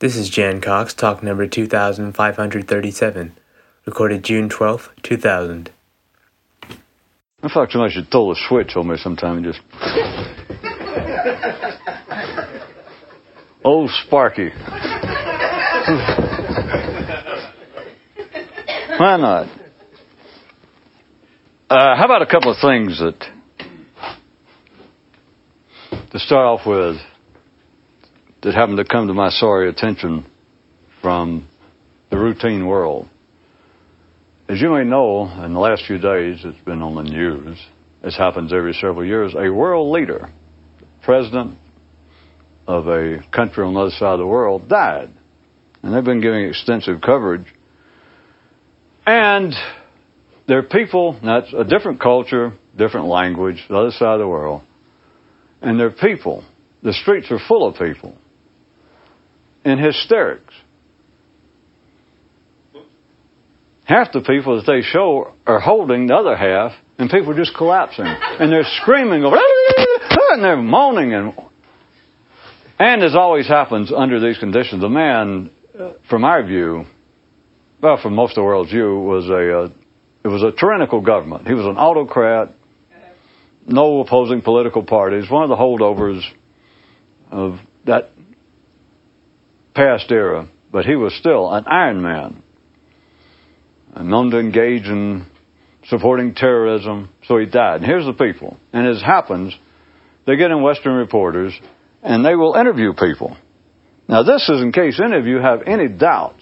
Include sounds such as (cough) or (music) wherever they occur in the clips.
This is Jan Cox, talk number 2537, recorded June 12, 2000. I feel like somebody should throw a switch on me sometime and just. Old Sparky. Why not? Uh, how about a couple of things that, to start off with, that happened to come to my sorry attention from the routine world. As you may know, in the last few days, it's been on the news, as happens every several years, a world leader, president of a country on the other side of the world, died. And they've been giving extensive coverage. And there are people, that's a different culture, different language, the other side of the world. And there are people, the streets are full of people in hysterics. Half the people that they show are holding the other half, and people are just collapsing. And they're screaming, and they're moaning. And, and as always happens under these conditions, the man, from our view, well, from most of the world's view, was a, uh, it was a tyrannical government. He was an autocrat, no opposing political parties, one of the holdovers of that past era, but he was still an Iron Man, and known to engage in supporting terrorism, so he died. And here's the people. And as happens, they get in Western reporters and they will interview people. Now, this is in case any of you have any doubt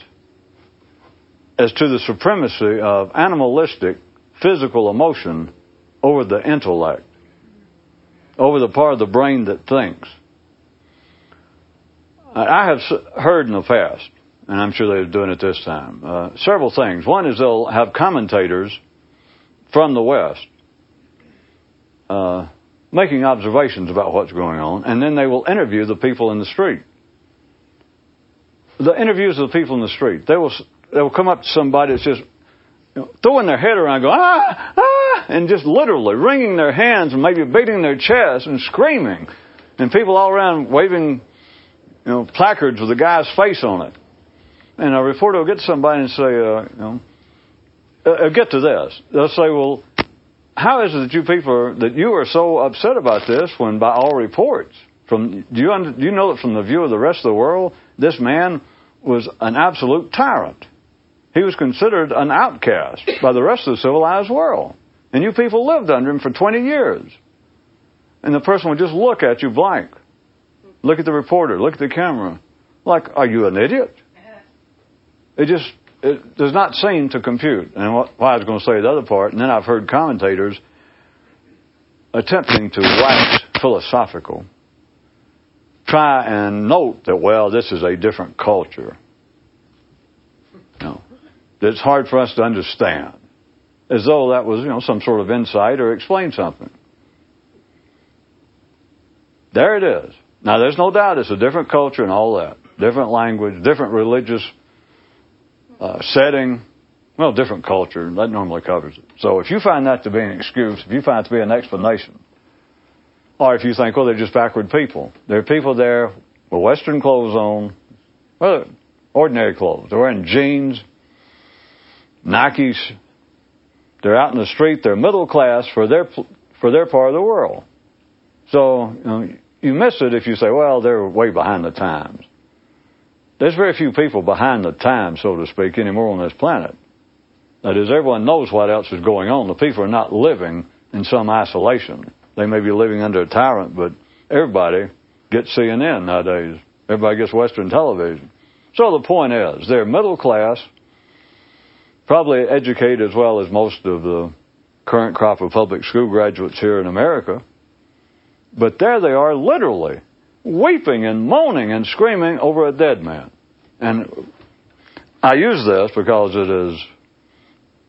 as to the supremacy of animalistic physical emotion over the intellect, over the part of the brain that thinks. I have heard in the past, and I'm sure they're doing it this time, uh, several things. One is they'll have commentators from the West uh, making observations about what's going on, and then they will interview the people in the street. The interviews of the people in the street, they will they will come up to somebody that's just you know, throwing their head around, going ah ah, and just literally wringing their hands and maybe beating their chest and screaming, and people all around waving you know, placards with a guy's face on it. And a reporter will get somebody and say, uh, you know, uh, uh, get to this. They'll say, well, how is it that you people are, that you are so upset about this when by all reports, from, do you, under, do you know that from the view of the rest of the world, this man was an absolute tyrant? He was considered an outcast by the rest of the civilized world. And you people lived under him for 20 years. And the person would just look at you blank. Look at the reporter. Look at the camera. Like, are you an idiot? It just it does not seem to compute. And what, why I was going to say the other part, and then I've heard commentators attempting to wax philosophical, try and note that, well, this is a different culture. No. It's hard for us to understand. As though that was, you know, some sort of insight or explain something. There it is. Now, there's no doubt it's a different culture and all that, different language, different religious uh, setting. Well, different culture. That normally covers it. So if you find that to be an excuse, if you find it to be an explanation, or if you think, well, they're just backward people. There are people there with Western clothes on, well, ordinary clothes. They're wearing jeans, Nikes. They're out in the street. They're middle class for their for their part of the world. So you know, you miss it if you say, well, they're way behind the times. There's very few people behind the times, so to speak, anymore on this planet. That is, everyone knows what else is going on. The people are not living in some isolation. They may be living under a tyrant, but everybody gets CNN nowadays. Everybody gets Western television. So the point is, they're middle class, probably educated as well as most of the current crop of public school graduates here in America. But there they are, literally, weeping and moaning and screaming over a dead man. And I use this because it is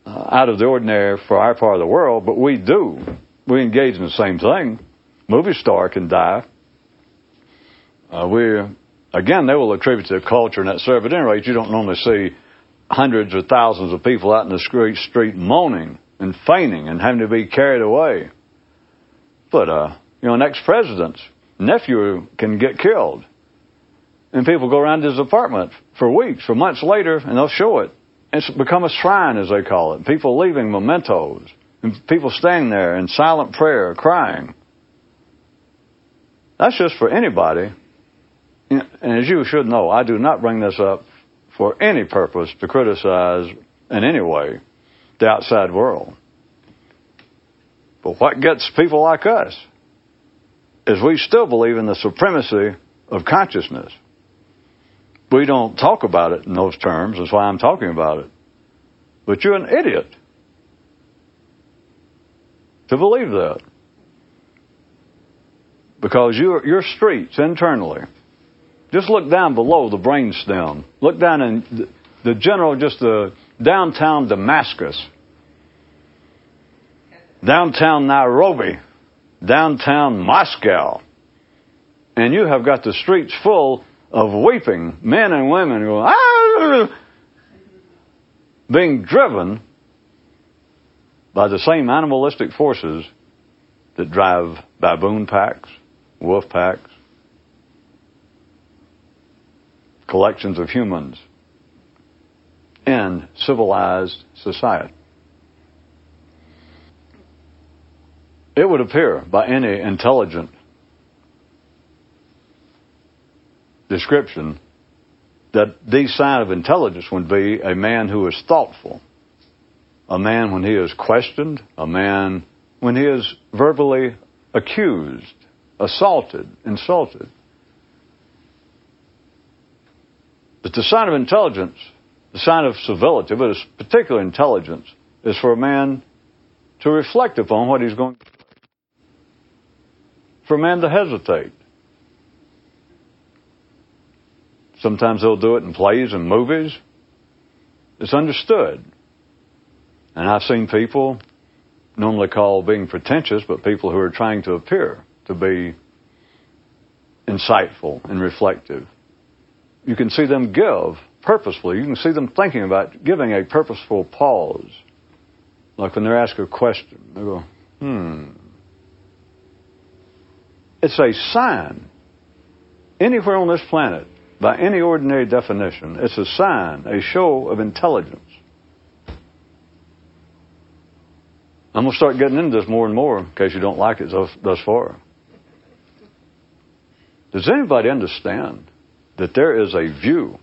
uh, out of the ordinary for our part of the world, but we do. We engage in the same thing. Movie star can die. Uh, we, again, they will attribute to the culture and that sort, but at any rate, you don't normally see hundreds or thousands of people out in the street, street moaning and fainting and having to be carried away. But, uh, you know, an ex-president's nephew can get killed. And people go around his apartment for weeks, for months later, and they'll show it. It's become a shrine, as they call it. People leaving mementos, and people staying there in silent prayer, crying. That's just for anybody. And as you should know, I do not bring this up for any purpose to criticize in any way the outside world. But what gets people like us is we still believe in the supremacy of consciousness. We don't talk about it in those terms. That's why I'm talking about it. But you're an idiot to believe that. Because your, your streets internally, just look down below the brainstem. Look down in the, the general, just the downtown Damascus, downtown Nairobi, downtown Moscow. And you have got the streets full of weeping men and women going, ah! being driven by the same animalistic forces that drive baboon packs, wolf packs, collections of humans in civilized society. It would appear by any intelligent description that the sign of intelligence would be a man who is thoughtful, a man when he is questioned, a man when he is verbally accused, assaulted, insulted. But the sign of intelligence, the sign of civility, but it's particular intelligence, is for a man to reflect upon what he's going for man to hesitate, Sometimes they'll do it in plays and movies. It's understood. And I've seen people normally called being pretentious, but people who are trying to appear to be insightful and reflective. You can see them give purposefully. You can see them thinking about giving a purposeful pause. Like when they're asked a question, they go, hmm. It's a sign anywhere on this planet by any ordinary definition, it's a sign, a show of intelligence. I'm going to start getting into this more and more in case you don't like it thus, thus far. Does anybody understand that there is a view?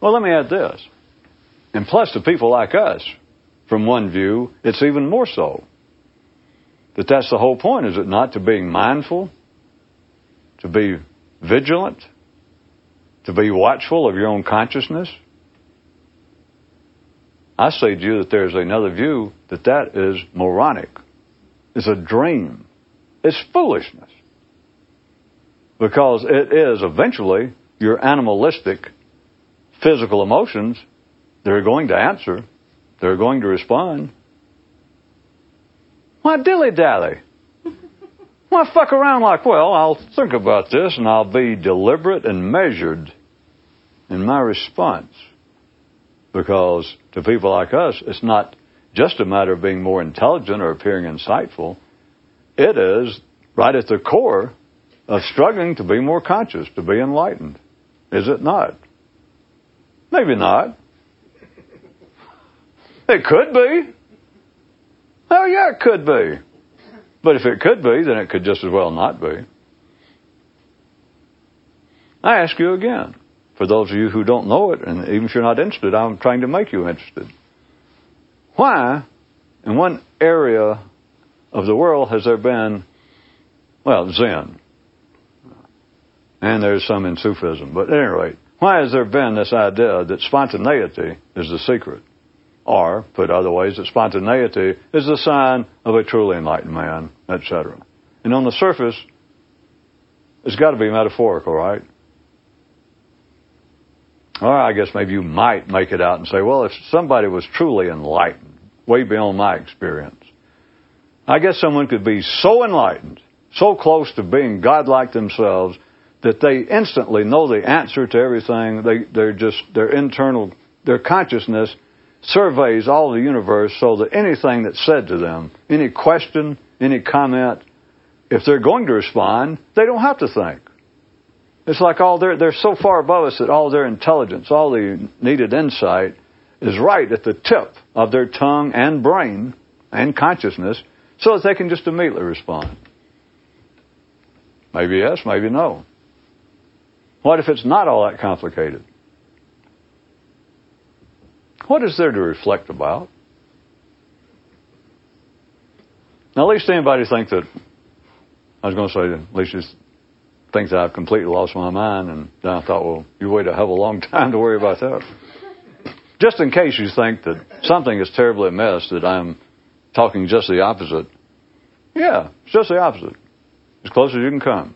Well, let me add this. And plus, to people like us, from one view, it's even more so. That that's the whole point, is it not? To being mindful, to be vigilant, to be watchful of your own consciousness? I say to you that there's another view that that is moronic. It's a dream. It's foolishness. Because it is eventually your animalistic physical emotions that are going to answer, they're going to respond. Why dilly dally? Why fuck around like, well, I'll think about this and I'll be deliberate and measured in my response. Because to people like us, it's not just a matter of being more intelligent or appearing insightful. It is right at the core of struggling to be more conscious, to be enlightened. Is it not? Maybe not. It could be. Oh, yeah, it could be. But if it could be, then it could just as well not be. I ask you again for those of you who don't know it, and even if you're not interested, I'm trying to make you interested. Why, in one area of the world, has there been, well, Zen, and there's some in Sufism, but at any rate, why has there been this idea that spontaneity is the secret? Or, put other ways, that spontaneity is the sign of a truly enlightened man, etc. And on the surface, it's got to be metaphorical, right? Or I guess maybe you might make it out and say, well, if somebody was truly enlightened, way beyond my experience, I guess someone could be so enlightened, so close to being godlike themselves, that they instantly know the answer to everything. They, they're just, their internal, their consciousness surveys all the universe so that anything that's said to them, any question, any comment, if they're going to respond, they don't have to think. It's like all their, they're so far above us that all their intelligence, all the needed insight is right at the tip of their tongue and brain and consciousness so that they can just immediately respond. Maybe yes, maybe no. What if it's not all that complicated? What is there to reflect about? Now, at least anybody think that, I was going to say, at least just thinks that I've completely lost my mind, and then I thought, well, you wait a hell of a long (laughs) time to worry about that. Just in case you think that something is terribly amiss, that I'm talking just the opposite. Yeah, it's just the opposite. As close as you can come.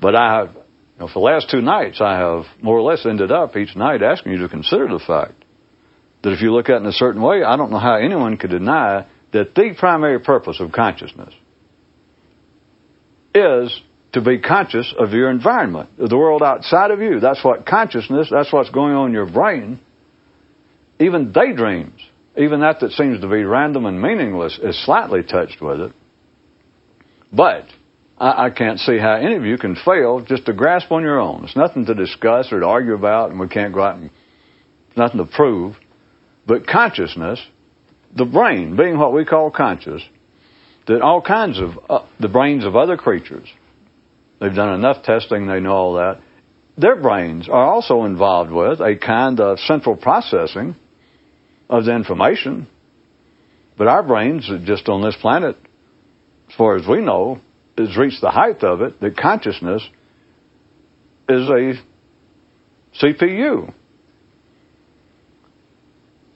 But I have, you know, for the last two nights, I have more or less ended up each night asking you to consider the fact that if you look at it in a certain way, I don't know how anyone could deny that the primary purpose of consciousness is to be conscious of your environment, of the world outside of you. That's what consciousness, that's what's going on in your brain. Even daydreams, even that that seems to be random and meaningless, is slightly touched with it. But I, I can't see how any of you can fail just to grasp on your own. It's nothing to discuss or to argue about, and we can't go out and nothing to prove. But consciousness, the brain being what we call conscious, that all kinds of uh, the brains of other creatures, they've done enough testing, they know all that. Their brains are also involved with a kind of central processing of the information. But our brains, just on this planet, as far as we know, has reached the height of it that consciousness is a CPU.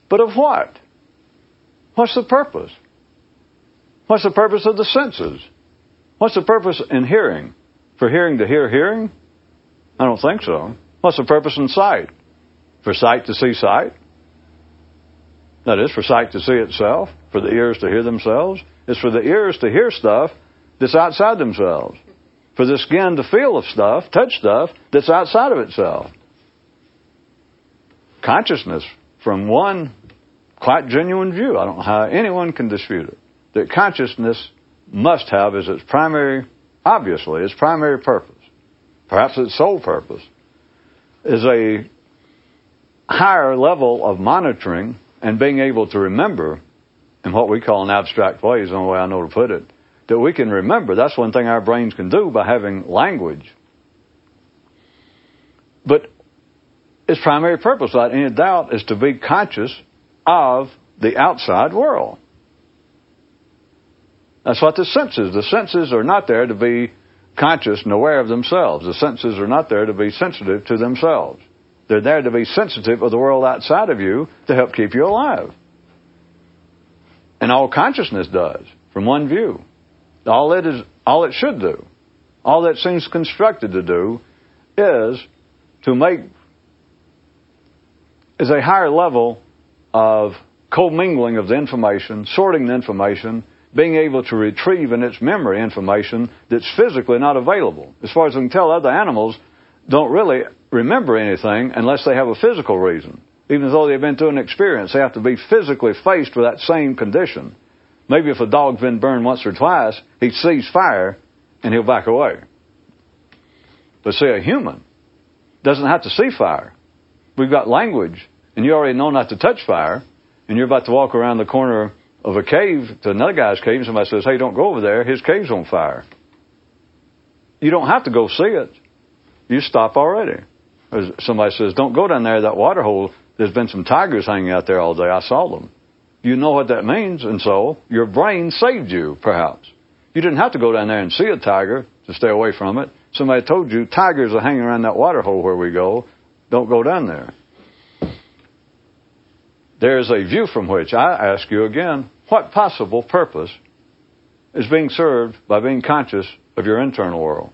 But of what? What's the purpose? What's the purpose of the senses? What's the purpose in hearing? For hearing to hear hearing? I don't think so. What's the purpose in sight? For sight to see sight? That is, for sight to see itself, for the ears to hear themselves. It's for the ears to hear stuff that's outside themselves. For the skin to feel of stuff, touch stuff that's outside of itself. Consciousness from one quite genuine view. I don't know how anyone can dispute it. That consciousness must have as its primary, obviously, its primary purpose, perhaps its sole purpose, is a higher level of monitoring and being able to remember in what we call an abstract way is the only way I know to put it, that we can remember. That's one thing our brains can do by having language. But its primary purpose, without any doubt, is to be conscious of the outside world. That's what the senses. The senses are not there to be conscious and aware of themselves. The senses are not there to be sensitive to themselves. They're there to be sensitive of the world outside of you to help keep you alive. And all consciousness does, from one view. All it is all it should do, all that seems constructed to do, is to make is a higher level of commingling of the information, sorting the information, being able to retrieve in its memory information that's physically not available. As far as we can tell, other animals don't really remember anything unless they have a physical reason. Even though they've been through an experience, they have to be physically faced with that same condition. Maybe if a dog's been burned once or twice, he sees fire and he'll back away. But see, a human doesn't have to see fire. We've got language and you already know not to touch fire, and you're about to walk around the corner of a cave to another guy's cave, and somebody says, Hey, don't go over there, his cave's on fire. You don't have to go see it. You stop already. As somebody says, Don't go down there, that water hole, there's been some tigers hanging out there all day. I saw them. You know what that means, and so your brain saved you, perhaps. You didn't have to go down there and see a tiger to stay away from it. Somebody told you tigers are hanging around that water hole where we go. Don't go down there. There is a view from which I ask you again, what possible purpose is being served by being conscious of your internal world?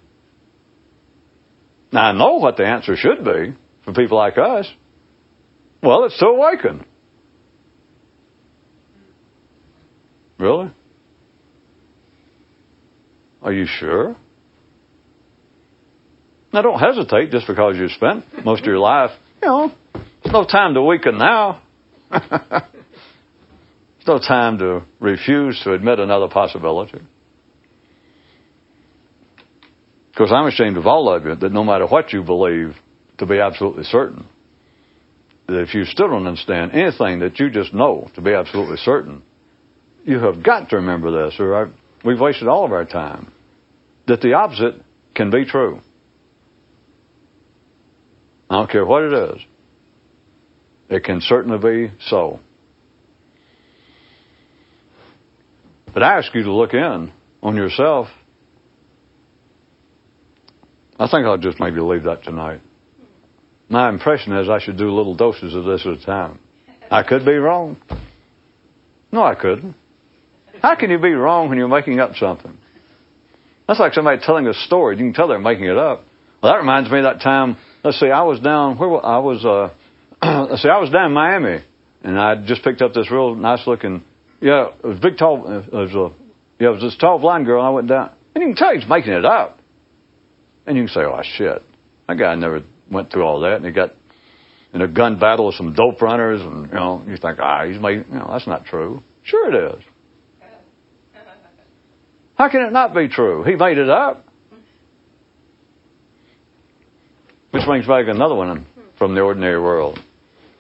Now, I know what the answer should be for people like us. Well, it's to awaken. Really? Are you sure? Now, don't hesitate just because you've spent most of your life, you know, there's no time to weaken now. There's no time to refuse to admit another possibility. Because I'm ashamed of all of you that no matter what you believe, to be absolutely certain, that if you still don't understand anything that you just know to be absolutely certain, you have got to remember this, or we've wasted all of our time. That the opposite can be true. I don't care what it is. It can certainly be so. But I ask you to look in on yourself. I think I'll just maybe leave that tonight. My impression is I should do little doses of this at a time. I could be wrong. No, I couldn't. How can you be wrong when you're making up something? That's like somebody telling a story. You can tell they're making it up. Well, that reminds me of that time. Let's see, I was down where I was. Uh, (clears throat) see, I was down in Miami, and I just picked up this real nice looking. Yeah, it was big tall. It was a yeah, it was this tall blind girl. And I went down, and you can tell he's making it up. And you can say, "Oh shit, that guy never went through all that," and he got in a gun battle with some dope runners, and you know, you think, "Ah, he's made." You know, that's not true. Sure, it is. How can it not be true? He made it up. Which brings back another one from the ordinary world.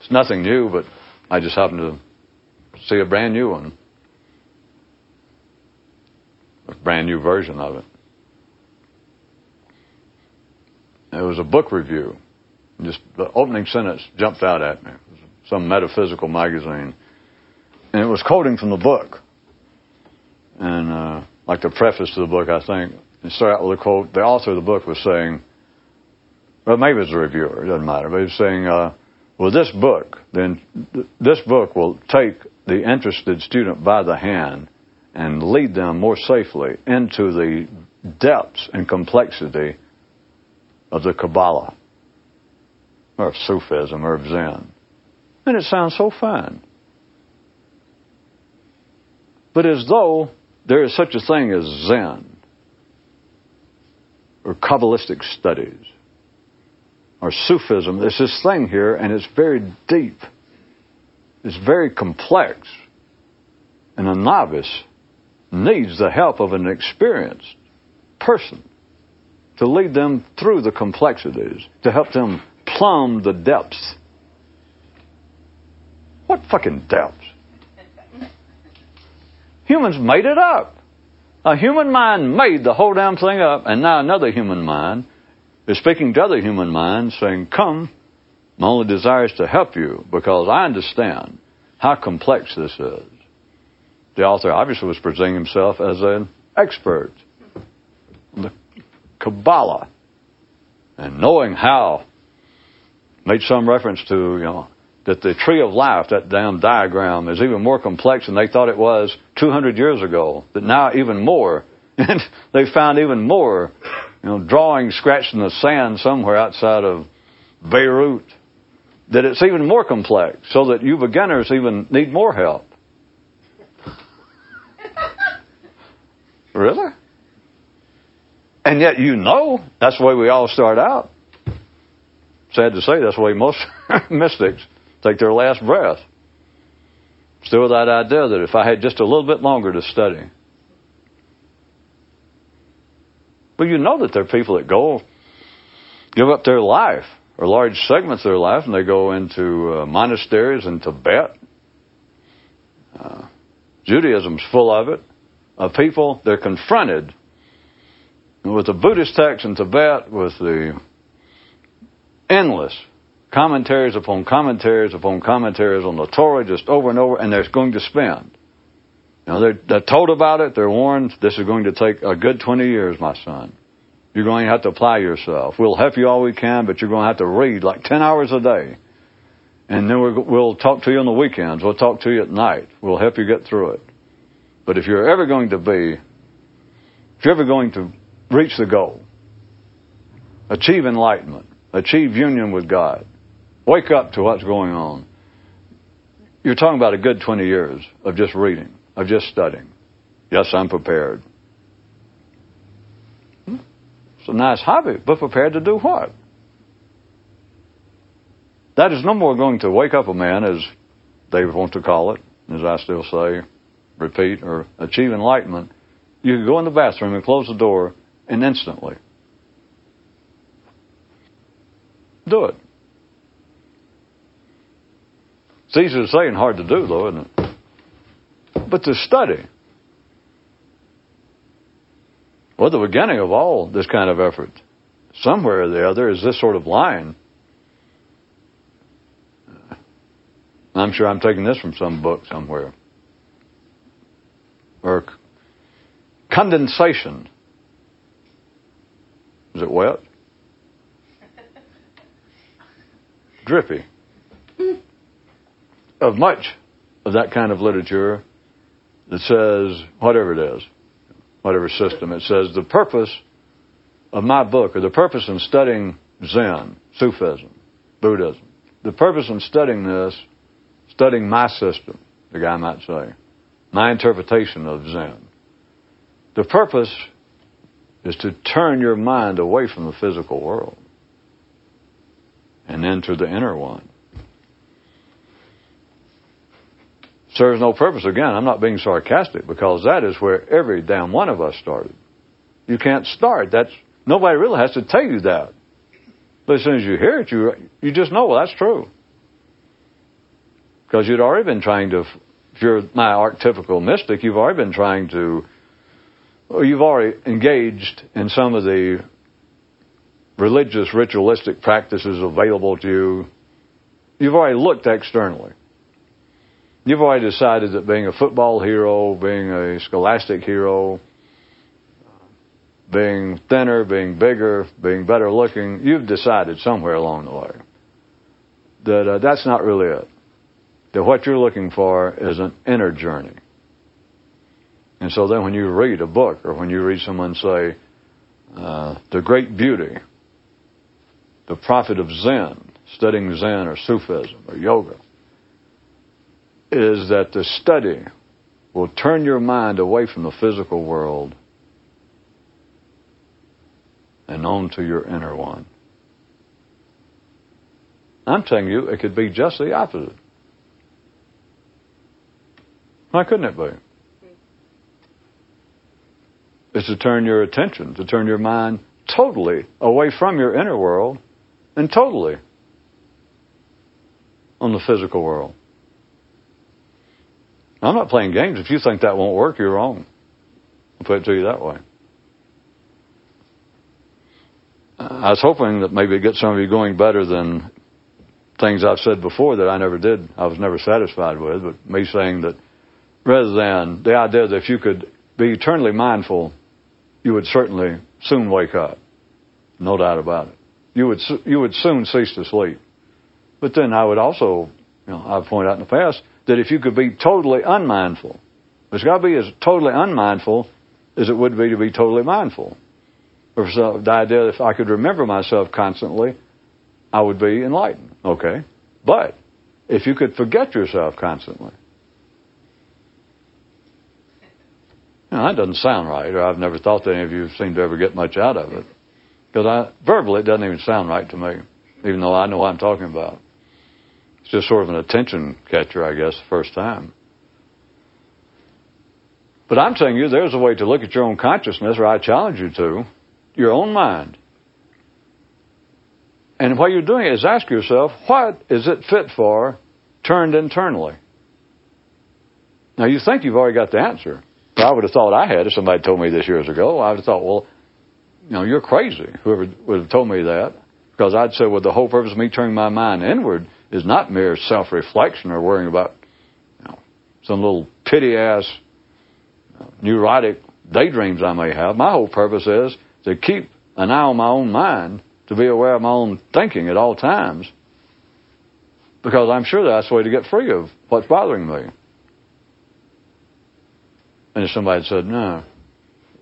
It's nothing new, but I just happened to see a brand new one. A brand new version of it. It was a book review. Just the opening sentence jumped out at me. some metaphysical magazine. And it was quoting from the book. And uh, like the preface to the book, I think, it started out with a quote. The author of the book was saying, well, maybe it's a reviewer, it doesn't matter, but he's saying, uh, well, this book, then this book will take the interested student by the hand and lead them more safely into the depths and complexity of the Kabbalah, or of Sufism, or of Zen. And it sounds so fine. But as though there is such a thing as Zen or Kabbalistic studies or Sufism. There's this thing here, and it's very deep. It's very complex. And a novice needs the help of an experienced person to lead them through the complexities, to help them plumb the depths. What fucking depths? Humans made it up. A human mind made the whole damn thing up, and now another human mind is speaking to other human minds saying, Come, my only desire is to help you because I understand how complex this is. The author obviously was presenting himself as an expert the Kabbalah and knowing how. Made some reference to, you know, that the tree of life, that damn diagram, is even more complex than they thought it was 200 years ago. That now even more, (laughs) and they found even more, you know, drawings scratched in the sand somewhere outside of Beirut. That it's even more complex, so that you beginners even need more help. really? And yet you know that's the way we all start out. Sad to say, that's the way most (laughs) mystics take their last breath. Still with that idea that if I had just a little bit longer to study. But you know that there are people that go, give up their life, or large segments of their life, and they go into uh, monasteries in Tibet. Uh, Judaism's full of it. Of people, they're confronted with the Buddhist texts in Tibet, with the endless commentaries upon commentaries upon commentaries on the Torah just over and over, and they're going to spend. Know, they're, they're told about it, they're warned, this is going to take a good 20 years, my son. You're going to have to apply yourself. We'll help you all we can, but you're going to have to read like 10 hours a day. And then we'll talk to you on the weekends. We'll talk to you at night. We'll help you get through it. But if you're ever going to be, if you're ever going to reach the goal, achieve enlightenment, achieve union with God, Wake up to what's going on. You're talking about a good 20 years of just reading, of just studying. Yes, I'm prepared. Hmm? It's a nice hobby, but prepared to do what? That is no more going to wake up a man, as they want to call it, as I still say, repeat, or achieve enlightenment. You can go in the bathroom and close the door, and instantly Do it. It's easy to say and hard to do, though, isn't it? But to study. Well, the beginning of all this kind of effort, somewhere or the other, is this sort of line. I'm sure I'm taking this from some book somewhere. Or condensation. Is it wet? (laughs) Drippy. Of much of that kind of literature that says, whatever it is, whatever system, it says the purpose of my book, or the purpose in studying Zen, Sufism, Buddhism, the purpose in studying this, studying my system, the guy might say, my interpretation of Zen, the purpose is to turn your mind away from the physical world and enter the inner one. Serves no purpose. Again, I'm not being sarcastic because that is where every damn one of us started. You can't start. That's nobody really has to tell you that. But as soon as you hear it, you you just know well that's true. Because you'd already been trying to, if you're my archetypical mystic, you've already been trying to or you've already engaged in some of the religious, ritualistic practices available to you. You've already looked externally. You've already decided that being a football hero, being a scholastic hero, being thinner, being bigger, being better looking, you've decided somewhere along the way that uh, that's not really it. That what you're looking for is an inner journey. And so then when you read a book or when you read someone say, uh, the great beauty, the prophet of Zen, studying Zen or Sufism or yoga, is that the study will turn your mind away from the physical world and onto your inner one. I'm telling you, it could be just the opposite. Why couldn't it be? It's to turn your attention, to turn your mind totally away from your inner world and totally on the physical world. I'm not playing games. If you think that won't work, you're wrong. I'll put it to you that way. I was hoping that maybe get some of you going better than things I've said before that I never did, I was never satisfied with, but me saying that rather than the idea that if you could be eternally mindful you would certainly soon wake up. No doubt about it. You would, you would soon cease to sleep. But then I would also, you know, I've pointed out in the past that if you could be totally unmindful, it's got to be as totally unmindful as it would be to be totally mindful. Or so the idea if I could remember myself constantly, I would be enlightened. Okay. But if you could forget yourself constantly, Now, that doesn't sound right, or I've never thought that any of you seem to ever get much out of it. Because verbally, it doesn't even sound right to me, even though I know what I'm talking about. It's just sort of an attention catcher, I guess, the first time. But I'm telling you, there's a way to look at your own consciousness, or I challenge you to, your own mind. And what you're doing is ask yourself, what is it fit for turned internally? Now, you think you've already got the answer. I would have thought I had if somebody told me this years ago. I would have thought, well, you know, you're crazy. Whoever would have told me that. Because I'd say, well, the whole purpose of me turning my mind inward is not mere self-reflection or worrying about, you know, some little pity-ass, uh, neurotic daydreams I may have. My whole purpose is to keep an eye on my own mind, to be aware of my own thinking at all times. Because I'm sure that's the way to get free of what's bothering me. And if somebody said, no.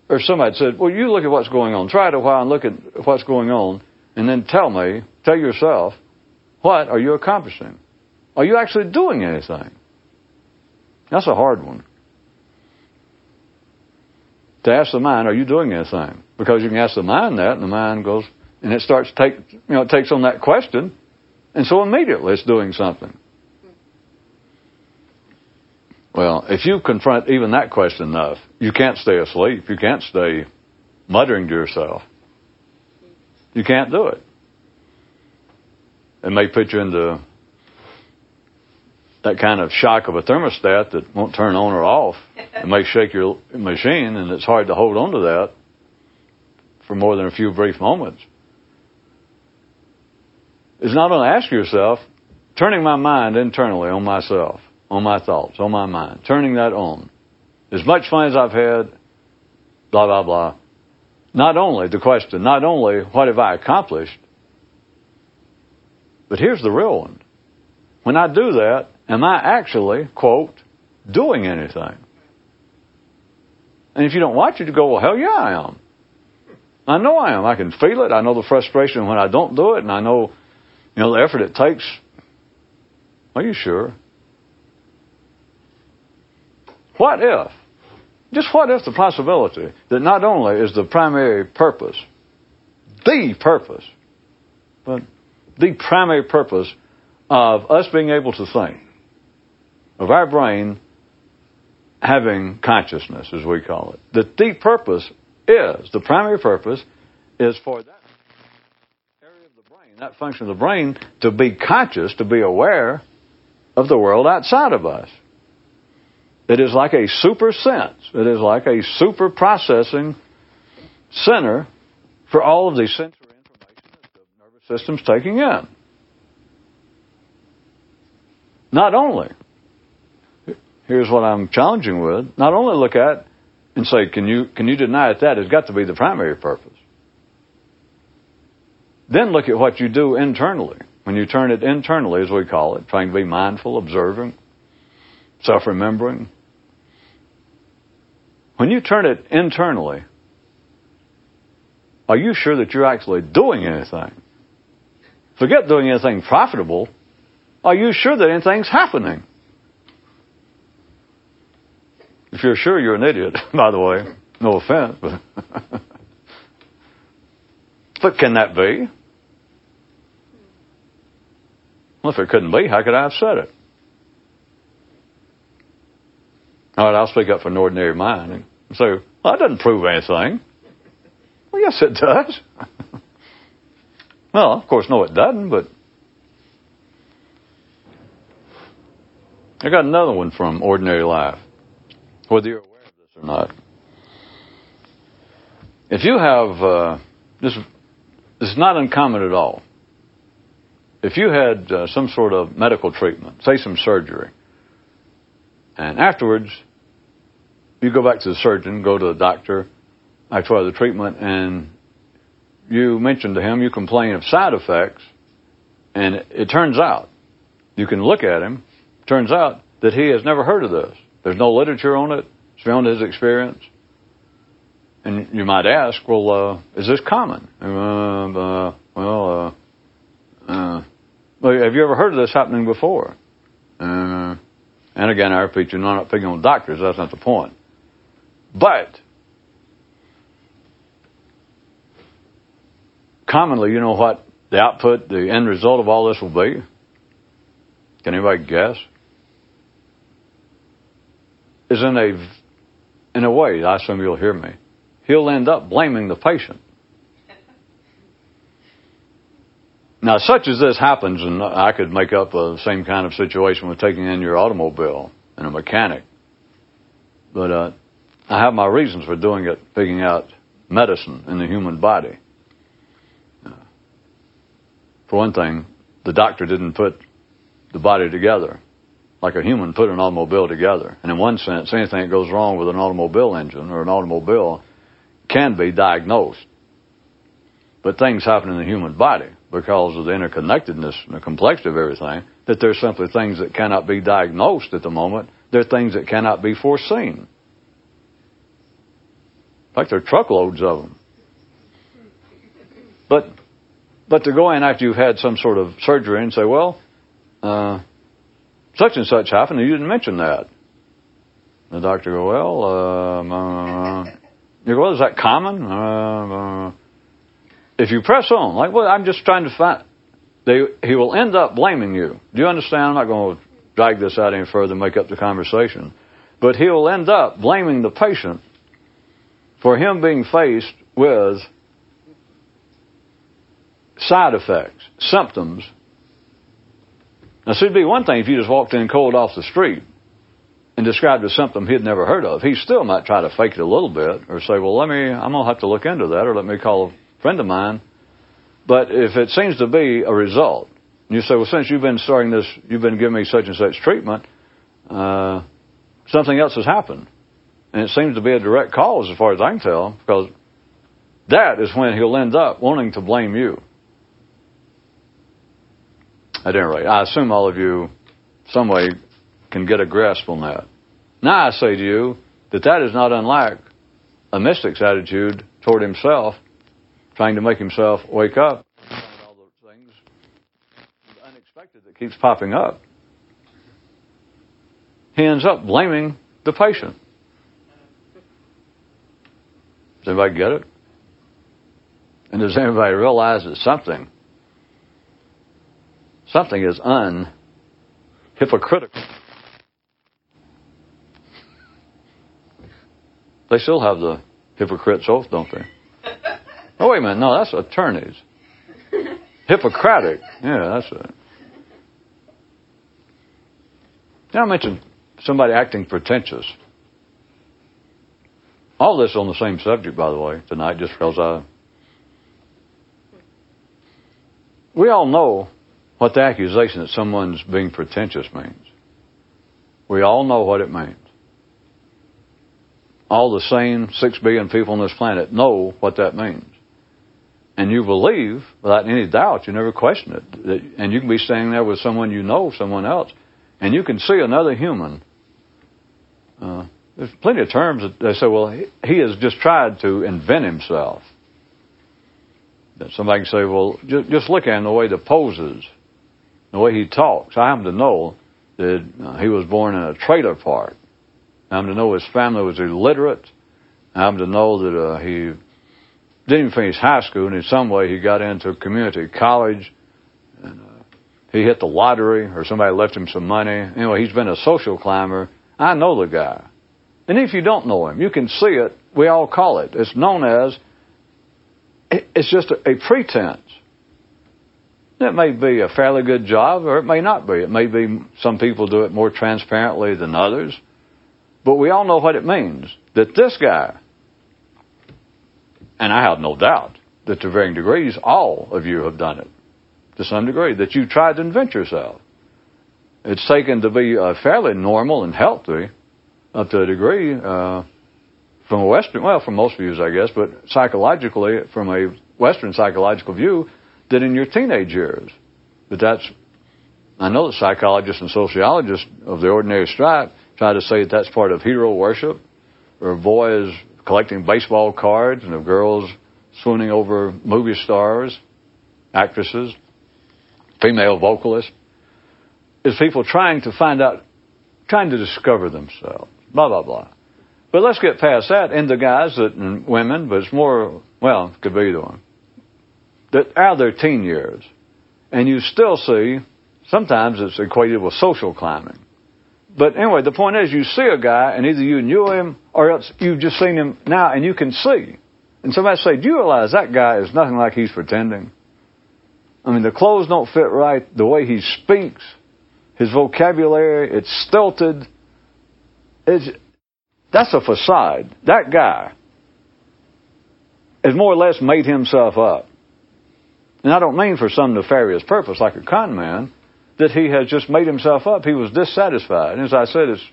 Or somebody said, well, you look at what's going on. Try it a while and look at what's going on. And then tell me, tell yourself, what are you accomplishing? Are you actually doing anything? That's a hard one. To ask the mind, are you doing anything? Because you can ask the mind that, and the mind goes, and it starts to take, you know, it takes on that question, and so immediately it's doing something. Well, if you confront even that question enough, you can't stay asleep. You can't stay muttering to yourself. You can't do it. It may put you into that kind of shock of a thermostat that won't turn on or off. It may shake your machine, and it's hard to hold on to that for more than a few brief moments. Is not only ask yourself, turning my mind internally on myself, on my thoughts, on my mind, turning that on. As much fun as I've had, blah, blah, blah. Not only the question, not only what have I accomplished, but here's the real one. When I do that, am I actually, quote, doing anything? And if you don't watch it, you go, well, hell yeah, I am. I know I am. I can feel it. I know the frustration when I don't do it, and I know, you know, the effort it takes. Are you sure? What if, just what if the possibility that not only is the primary purpose, the purpose, but the primary purpose of us being able to think, of our brain having consciousness, as we call it, the purpose is, the primary purpose is for that area of the brain, that function of the brain, to be conscious, to be aware of the world outside of us. It is like a super sense. It is like a super processing center for all of these sensory information that the nervous system's taking in. Not only, here's what I'm challenging with, not only look at and say, can you, can you deny that that has got to be the primary purpose? Then look at what you do internally. When you turn it internally, as we call it, trying to be mindful, observing, self remembering. When you turn it internally, are you sure that you're actually doing anything? Forget doing anything profitable. Are you sure that anything's happening? If you're sure, you're an idiot, (laughs) by the way. No offense, but. (laughs) but can that be? Well, if it couldn't be, how could I have said it? All right, I'll speak up for an ordinary mind and say, well, that doesn't prove anything. Well, yes, it does. (laughs) well, of course, no, it doesn't, but I got another one from Ordinary Life, whether you're aware of this or not. If you have, uh, this, this is not uncommon at all if you had uh, some sort of medical treatment, say some surgery, and afterwards you go back to the surgeon, go to the doctor after the treatment, and you mention to him, you complain of side effects, and it, it turns out, you can look at him, turns out that he has never heard of this. There's no literature on it. It's beyond his experience. And you might ask, well, uh, is this common? Uh, uh well, uh, uh, have you ever heard of this happening before? Uh, and again, I repeat, you're not picking on doctors. That's not the point. But commonly, you know what the output, the end result of all this will be? Can anybody guess? Is in a in a way, I assume you'll hear me. He'll end up blaming the patient. (laughs) Now, such as this happens, and I could make up the same kind of situation with taking in your automobile and a mechanic, but uh, I have my reasons for doing it, picking out medicine in the human body. For one thing, the doctor didn't put the body together like a human put an automobile together. And in one sense, anything that goes wrong with an automobile engine or an automobile can be diagnosed. But things happen in the human body because of the interconnectedness and the complexity of everything, that there's simply things that cannot be diagnosed at the moment. There are things that cannot be foreseen. In fact, there are truckloads of them. But, but to go in after you've had some sort of surgery and say, well, uh, such and such happened, and you didn't mention that. The doctor go, well, um, uh, you go, well, is that common? Uh, uh if you press on, like, well, I'm just trying to find, they, he will end up blaming you. Do you understand? I'm not going to drag this out any further and make up the conversation. But he will end up blaming the patient for him being faced with side effects, symptoms Now, see, it'd be one thing if you just walked in cold off the street and described a symptom he'd never heard of. He still might try to fake it a little bit or say, well, let me, I'm going to have to look into that or let me call a friend of mine. But if it seems to be a result, and you say, well, since you've been starting this, you've been giving me such and such treatment, uh, something else has happened. And it seems to be a direct cause as far as I can tell, because that is when he'll end up wanting to blame you. At any rate, I assume all of you, some way, can get a grasp on that. Now I say to you that that is not unlike a mystic's attitude toward himself, trying to make himself wake up. All those things, unexpected that keeps popping up. He ends up blaming the patient. Does anybody get it? And does anybody realize that something, something is unhypocritical? They still have the hypocrite's oath, don't they? Oh, wait a minute. No, that's attorneys. Hippocratic. Yeah, that's it. Now I mentioned somebody acting pretentious. All this on the same subject, by the way, tonight, just because I. We all know what the accusation that someone's being pretentious means. We all know what it means. All the same six billion people on this planet know what that means. And you believe, without any doubt, you never question it. And you can be standing there with someone you know, someone else, and you can see another human. Uh, there's plenty of terms that they say, well, he, he has just tried to invent himself. That somebody can say, well, just, just look at him the way he poses, the way he talks. I happen to know that uh, he was born in a trailer park. I happen to know his family was illiterate. I happen to know that uh, he didn't finish high school, and in some way he got into community college. And, uh, he hit the lottery, or somebody left him some money. Anyway, he's been a social climber. I know the guy. And if you don't know him, you can see it. We all call it. It's known as, it's just a, a pretense. It may be a fairly good job, or it may not be. It may be some people do it more transparently than others. But we all know what it means that this guy, and I have no doubt that to varying degrees, all of you have done it to some degree, that you tried to invent yourself. It's taken to be uh, fairly normal and healthy up to a degree uh, from a Western, well, from most views, I guess, but psychologically, from a Western psychological view, that in your teenage years, that that's, I know that psychologists and sociologists of the ordinary stripe try to say that that's part of hero worship, or boys collecting baseball cards and of girls swooning over movie stars, actresses, female vocalists, is people trying to find out, trying to discover themselves. Blah, blah, blah. But let's get past that. Into guys that, and women, but it's more, well, could be the one, that of their teen years. And you still see, sometimes it's equated with social climbing. But anyway, the point is you see a guy and either you knew him or else you've just seen him now and you can see. And somebody say, do you realize that guy is nothing like he's pretending? I mean, the clothes don't fit right, the way he speaks, his vocabulary, it's stilted, it's, that's a facade. That guy has more or less made himself up. And I don't mean for some nefarious purpose like a con man, that he has just made himself up. He was dissatisfied. And as I said, it's,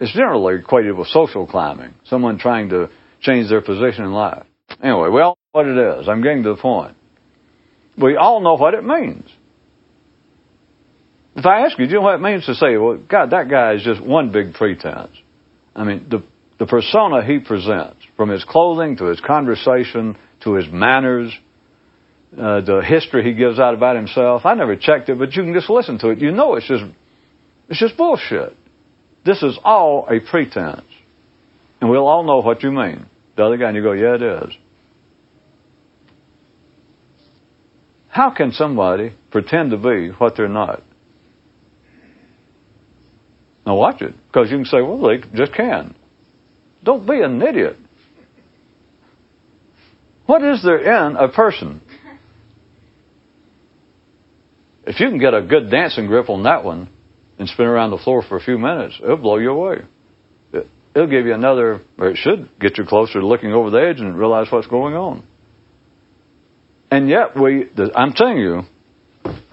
it's generally equated with social climbing, someone trying to change their position in life. Anyway, we all—what it is. I'm getting to the point. We all know what it means. If I ask you, do you know what it means to say, well, God, that guy is just one big pretense? I mean, the, the persona he presents, from his clothing to his conversation to his manners, uh, the history he gives out about himself. I never checked it, but you can just listen to it. You know it's just, it's just bullshit. This is all a pretense. And we'll all know what you mean. The other guy, and you go, yeah, it is. How can somebody pretend to be what they're not? Now watch it, because you can say, well, they just can. Don't be an idiot. What is there in a person? If you can get a good dancing grip on that one and spin around the floor for a few minutes, it'll blow you away. It, it'll give you another, or it should get you closer to looking over the edge and realize what's going on. And yet, we, I'm telling you,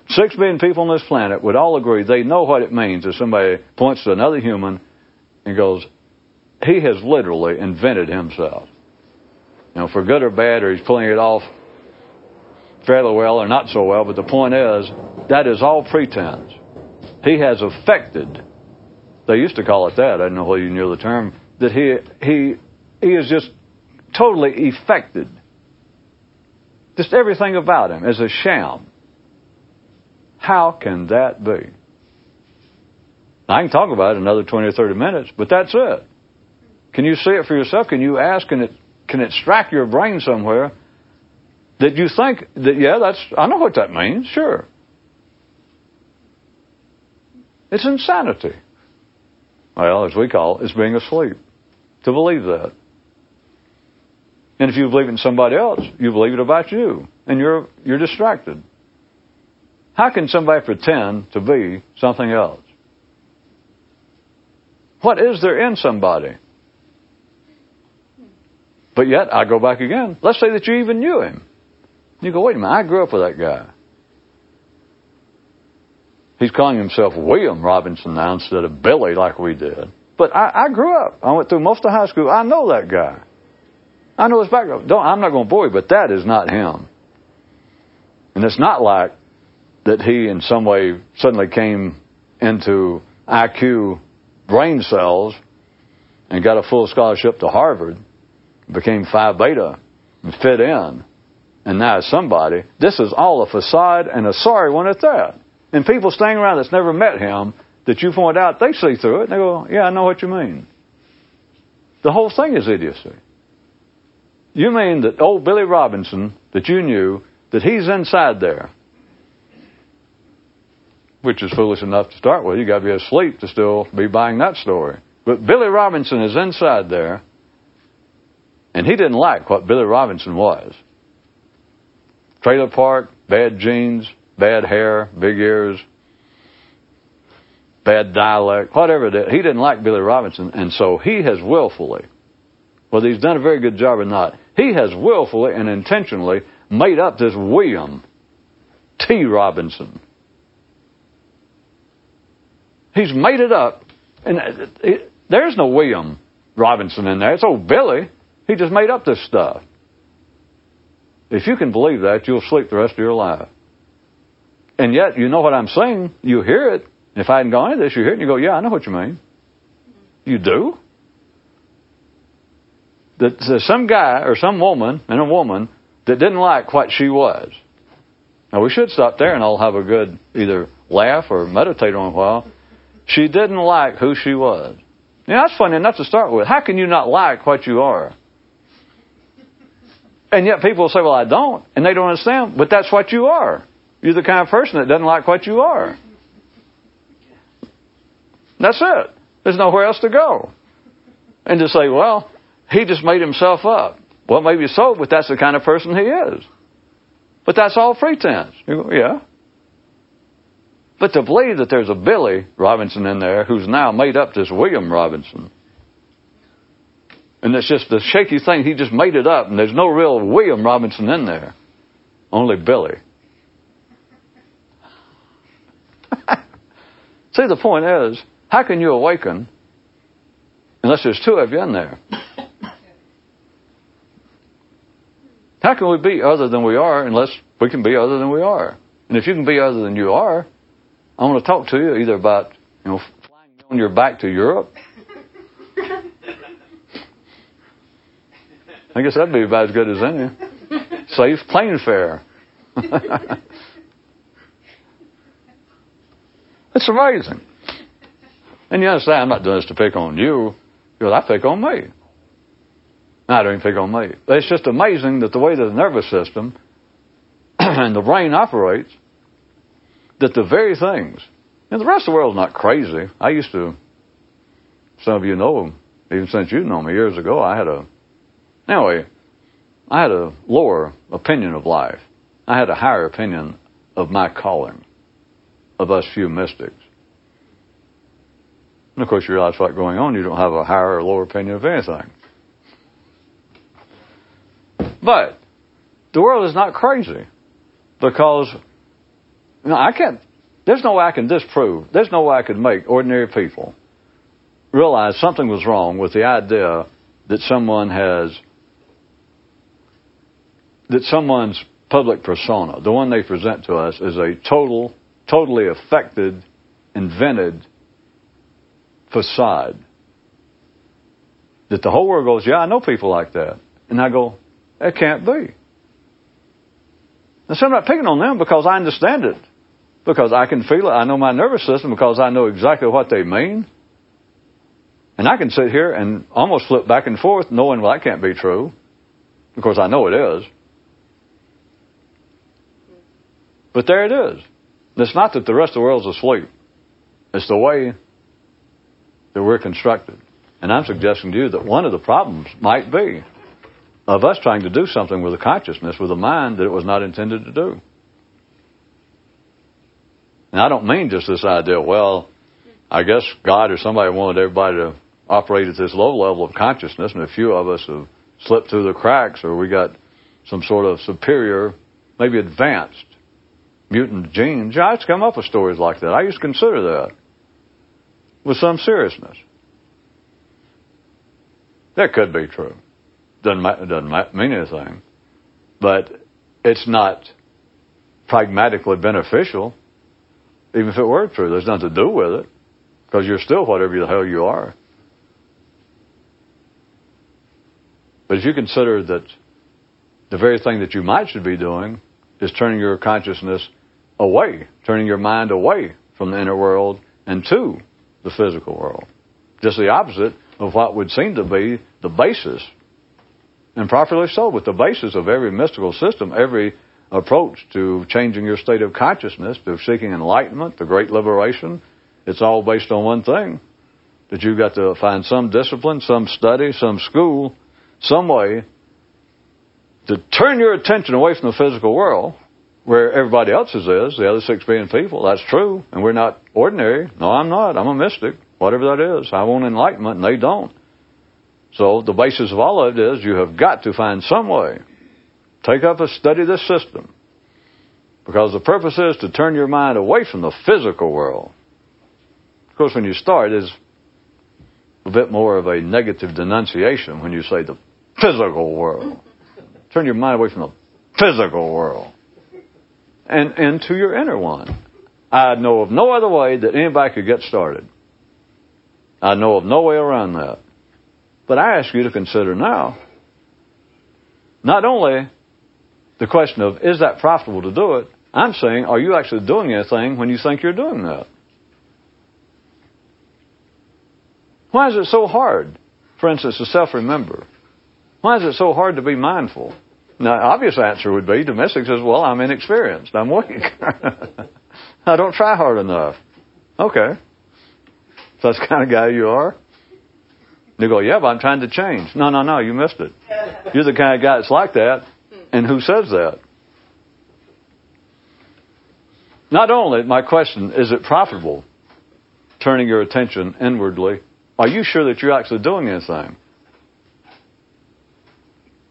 six billion people on this planet would all agree they know what it means if somebody points to another human and goes, he has literally invented himself. You know, for good or bad, or he's pulling it off fairly well or not so well, but the point is, that is all pretense. He has affected, they used to call it that, I don't know whether you knew the term, that he, he, he is just totally affected. Just everything about him is a sham. How can that be? I can talk about it another 20 or 30 minutes, but that's it. Can you see it for yourself? Can you ask? Can it, can it strike your brain somewhere that you think that, yeah, that's, I know what that means, sure. It's insanity. Well, as we call it, it's being asleep. To believe that. And if you believe in somebody else, you believe it about you. And you're, you're distracted. How can somebody pretend to be something else? What is there in somebody? But yet, I go back again. Let's say that you even knew him. You go, wait a minute, I grew up with that guy. He's calling himself William Robinson now instead of Billy like we did. But I, I grew up. I went through most of high school. I know that guy. I know his background. Don't, I'm not going to bore you, but that is not him. And it's not like that he in some way suddenly came into IQ brain cells and got a full scholarship to Harvard, became Phi Beta, and fit in and now somebody. This is all a facade and a sorry one at that. And people staying around that's never met him, that you point out, they see through it and they go, Yeah, I know what you mean. The whole thing is idiocy. You mean that old Billy Robinson that you knew, that he's inside there. Which is foolish enough to start with. You gotta be asleep to still be buying that story. But Billy Robinson is inside there, and he didn't like what Billy Robinson was. Trailer park, bad jeans, bad hair, big ears, bad dialect, whatever it is. He didn't like Billy Robinson, and so he has willfully, whether he's done a very good job or not, he has willfully and intentionally made up this William T. Robinson. He's made it up, and uh, it, there's no William Robinson in there. It's old Billy. He just made up this stuff. If you can believe that, you'll sleep the rest of your life. And yet, you know what I'm saying. You hear it. If I hadn't gone into this, you hear it and you go, yeah, I know what you mean. You do? That there's some guy or some woman and a woman that didn't like what she was. Now, we should stop there and I'll have a good either laugh or meditate on a while. She didn't like who she was. Now, that's funny enough to start with. How can you not like what you are? And yet people say, well, I don't. And they don't understand. But that's what you are. You're the kind of person that doesn't like what you are. That's it. There's nowhere else to go. And to say, well, he just made himself up. Well, maybe so, but that's the kind of person he is. But that's all pretense. Go, yeah. But to believe that there's a Billy Robinson in there who's now made up this William Robinson and it's just a shaky thing. He just made it up, and there's no real William Robinson in there. Only Billy. (laughs) See, the point is, how can you awaken unless there's two of you in there? (coughs) How can we be other than we are unless we can be other than we are? And if you can be other than you are, I want to talk to you either about, you know, flying on your back to Europe I guess that'd be about as good as any. (laughs) Safe plane fare. (laughs) it's amazing. And you understand, I'm not doing this to pick on you, because I pick on me. I don't even pick on me. But it's just amazing that the way that the nervous system (clears throat) and the brain operates, that the very things, and the rest of the world's not crazy. I used to, some of you know, even since you know me years ago, I had a Anyway, eh, I had a lower opinion of life. I had a higher opinion of my calling. of us few mystics. And of course, you realize what's going on. You don't have a higher or lower opinion of anything. But the world is not crazy because you know, I can't. There's no way I can disprove. There's no way I could make ordinary people realize something was wrong with the idea that someone has that someone's public persona, the one they present to us, is a total, totally affected, invented facade. That the whole world goes, yeah, I know people like that. And I go, that can't be. And so I'm not picking on them because I understand it. Because I can feel it. I know my nervous system because I know exactly what they mean. And I can sit here and almost flip back and forth knowing, well, that can't be true. Of course, I know it is. But there it is. It's not that the rest of the world's asleep. It's the way that we're constructed. And I'm suggesting to you that one of the problems might be of us trying to do something with a consciousness, with a mind that it was not intended to do. And I don't mean just this idea, well, I guess God or somebody wanted everybody to operate at this low level of consciousness, and a few of us have slipped through the cracks, or we got some sort of superior, maybe advanced mutant genes. I used to come up with stories like that. I used to consider that with some seriousness. That could be true. Doesn't, doesn't mean anything. But it's not pragmatically beneficial. Even if it were true, there's nothing to do with it. Because you're still whatever the hell you are. But if you consider that the very thing that you might should be doing is turning your consciousness away, turning your mind away from the inner world and to the physical world. Just the opposite of what would seem to be the basis and properly so, with the basis of every mystical system, every approach to changing your state of consciousness, to seeking enlightenment, the great liberation, it's all based on one thing. That you've got to find some discipline, some study, some school, some way to turn your attention away from the physical world, where everybody else's is, the other six billion people. That's true. And we're not ordinary. No, I'm not. I'm a mystic. Whatever that is. I want enlightenment, and they don't. So the basis of all of it is you have got to find some way. Take up and study this system. Because the purpose is to turn your mind away from the physical world. Of course, when you start, it's a bit more of a negative denunciation when you say the physical world. Turn your mind away from the physical world and into your inner one. I know of no other way that anybody could get started. I know of no way around that. But I ask you to consider now not only the question of is that profitable to do it, I'm saying are you actually doing anything when you think you're doing that? Why is it so hard, for instance, to self remember? Why is it so hard to be mindful? Now, obvious answer would be domestic says, well, I'm inexperienced. I'm weak. (laughs) I don't try hard enough. Okay. So that's the kind of guy you are? They go, yeah, but I'm trying to change. No, no, no, you missed it. You're the kind of guy that's like that. And who says that? Not only, my question, is it profitable turning your attention inwardly? Are you sure that you're actually doing anything?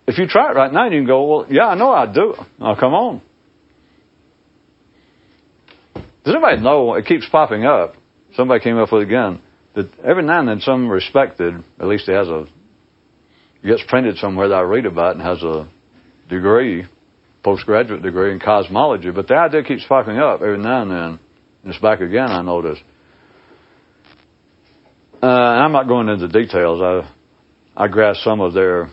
If you try it right now, you can go, well, yeah, I know I do. Oh, come on. Does anybody know? It keeps popping up. Somebody came up with it again that every now and then some respected, at least he has a, gets printed somewhere that I read about and has a degree, postgraduate degree in cosmology, but the idea keeps popping up every now and then. And it's back again, I notice. Uh, I'm not going into details. I, I grasp some of their,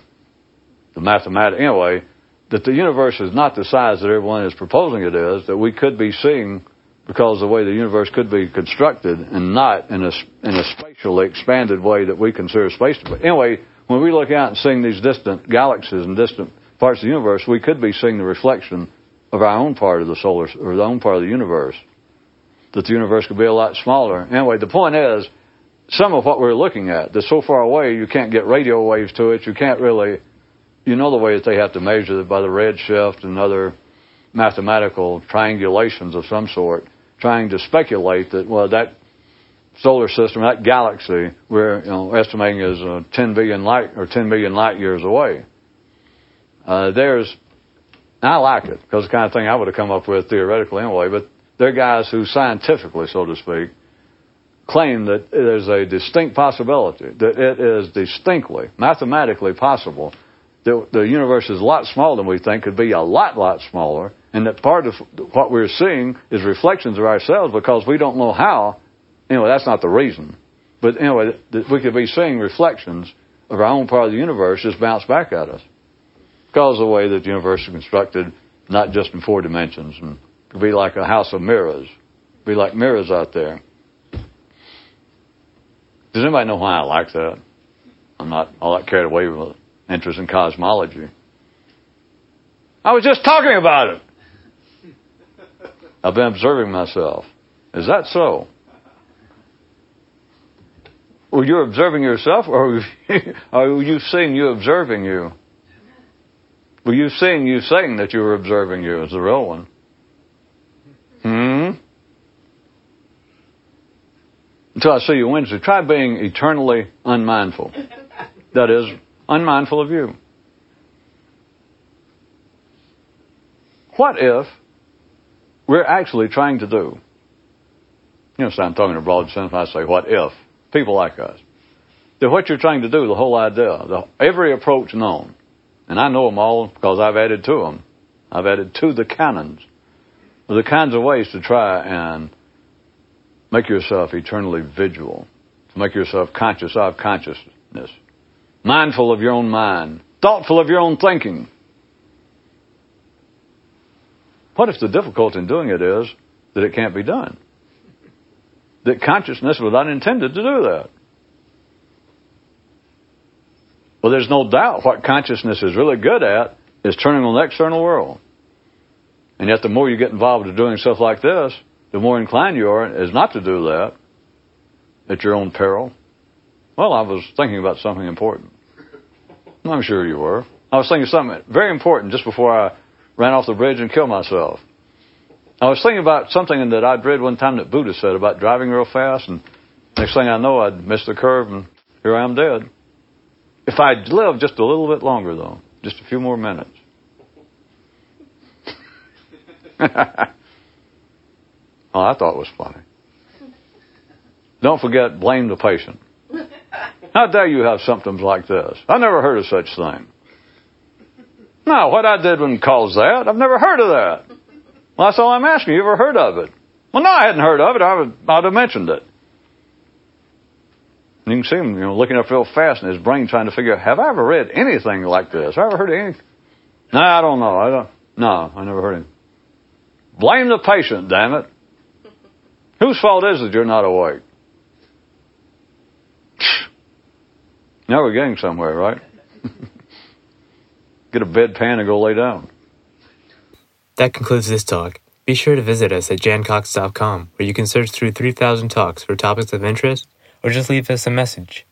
the mathematics, anyway, that the universe is not the size that everyone is proposing it is, that we could be seeing because the way the universe could be constructed and not in a, in a spatially expanded way that we consider space to be. Anyway, when we look out and seeing these distant galaxies and distant parts of the universe, we could be seeing the reflection of our own part of the solar, or the own part of the universe. That the universe could be a lot smaller. Anyway, the point is, some of what we're looking at, that's so far away, you can't get radio waves to it, you can't really, you know the way that they have to measure it by the redshift and other mathematical triangulations of some sort trying to speculate that, well, that solar system, that galaxy, we're you know, estimating is uh, 10 billion light or 10 million light years away. Uh, there's, I like it because the kind of thing I would have come up with theoretically anyway, but there are guys who scientifically, so to speak, claim that there's a distinct possibility, that it is distinctly, mathematically possible that the universe is a lot smaller than we think, could be a lot, lot smaller, and that part of what we're seeing is reflections of ourselves because we don't know how. Anyway, that's not the reason. But anyway, we could be seeing reflections of our own part of the universe just bounce back at us because of the way that the universe is constructed, not just in four dimensions. And it could be like a house of mirrors, be like mirrors out there. Does anybody know why I like that? I'm not all that carried away with interest in cosmology. I was just talking about it. I've been observing myself. Is that so? Well, you're observing yourself, or (laughs) were you seeing you observing you? Were you seeing you saying that you were observing you as the real one? Hmm? Until I see you Wednesday, try being eternally unmindful. That is, unmindful of you. What if we're actually trying to do? You know, so I'm talking in a broad sense when I say what if. People like us. That what you're trying to do, the whole idea, the, every approach known, and I know them all because I've added to them. I've added to the canons, the kinds of ways to try and make yourself eternally vigilant, to make yourself conscious of consciousness, mindful of your own mind, thoughtful of your own thinking. What if the difficulty in doing it is that it can't be done? That consciousness was not intended to do that. Well, there's no doubt what consciousness is really good at is turning on the external world. And yet, the more you get involved in doing stuff like this, the more inclined you are is not to do that at your own peril. Well, I was thinking about something important. I'm sure you were. I was thinking something very important just before I ran off the bridge and killed myself. I was thinking about something that I'd read one time that Buddha said about driving real fast, and next thing I know, I'd missed the curve, and here I am dead. If I'd lived just a little bit longer, though, just a few more minutes. (laughs) oh, I thought it was funny. Don't forget, blame the patient. How dare you have symptoms like this? I never heard of such thing. No, what I did wouldn't cause that. I've never heard of that. Well, that's all I'm asking. You ever heard of it? Well, no, I hadn't heard of it. I would, I'd have mentioned it. And you can see him, you know, looking up real fast in his brain trying to figure out, have I ever read anything like this? Have I ever heard of anything? No, I don't know. I don't. No, I never heard him. Blame the patient, damn it. Whose fault is it you're not awake? Now we're getting somewhere, right? (laughs) Get a bedpan and go lay down. That concludes this talk. Be sure to visit us at jancox.com, where you can search through 3,000 talks for topics of interest or just leave us a message.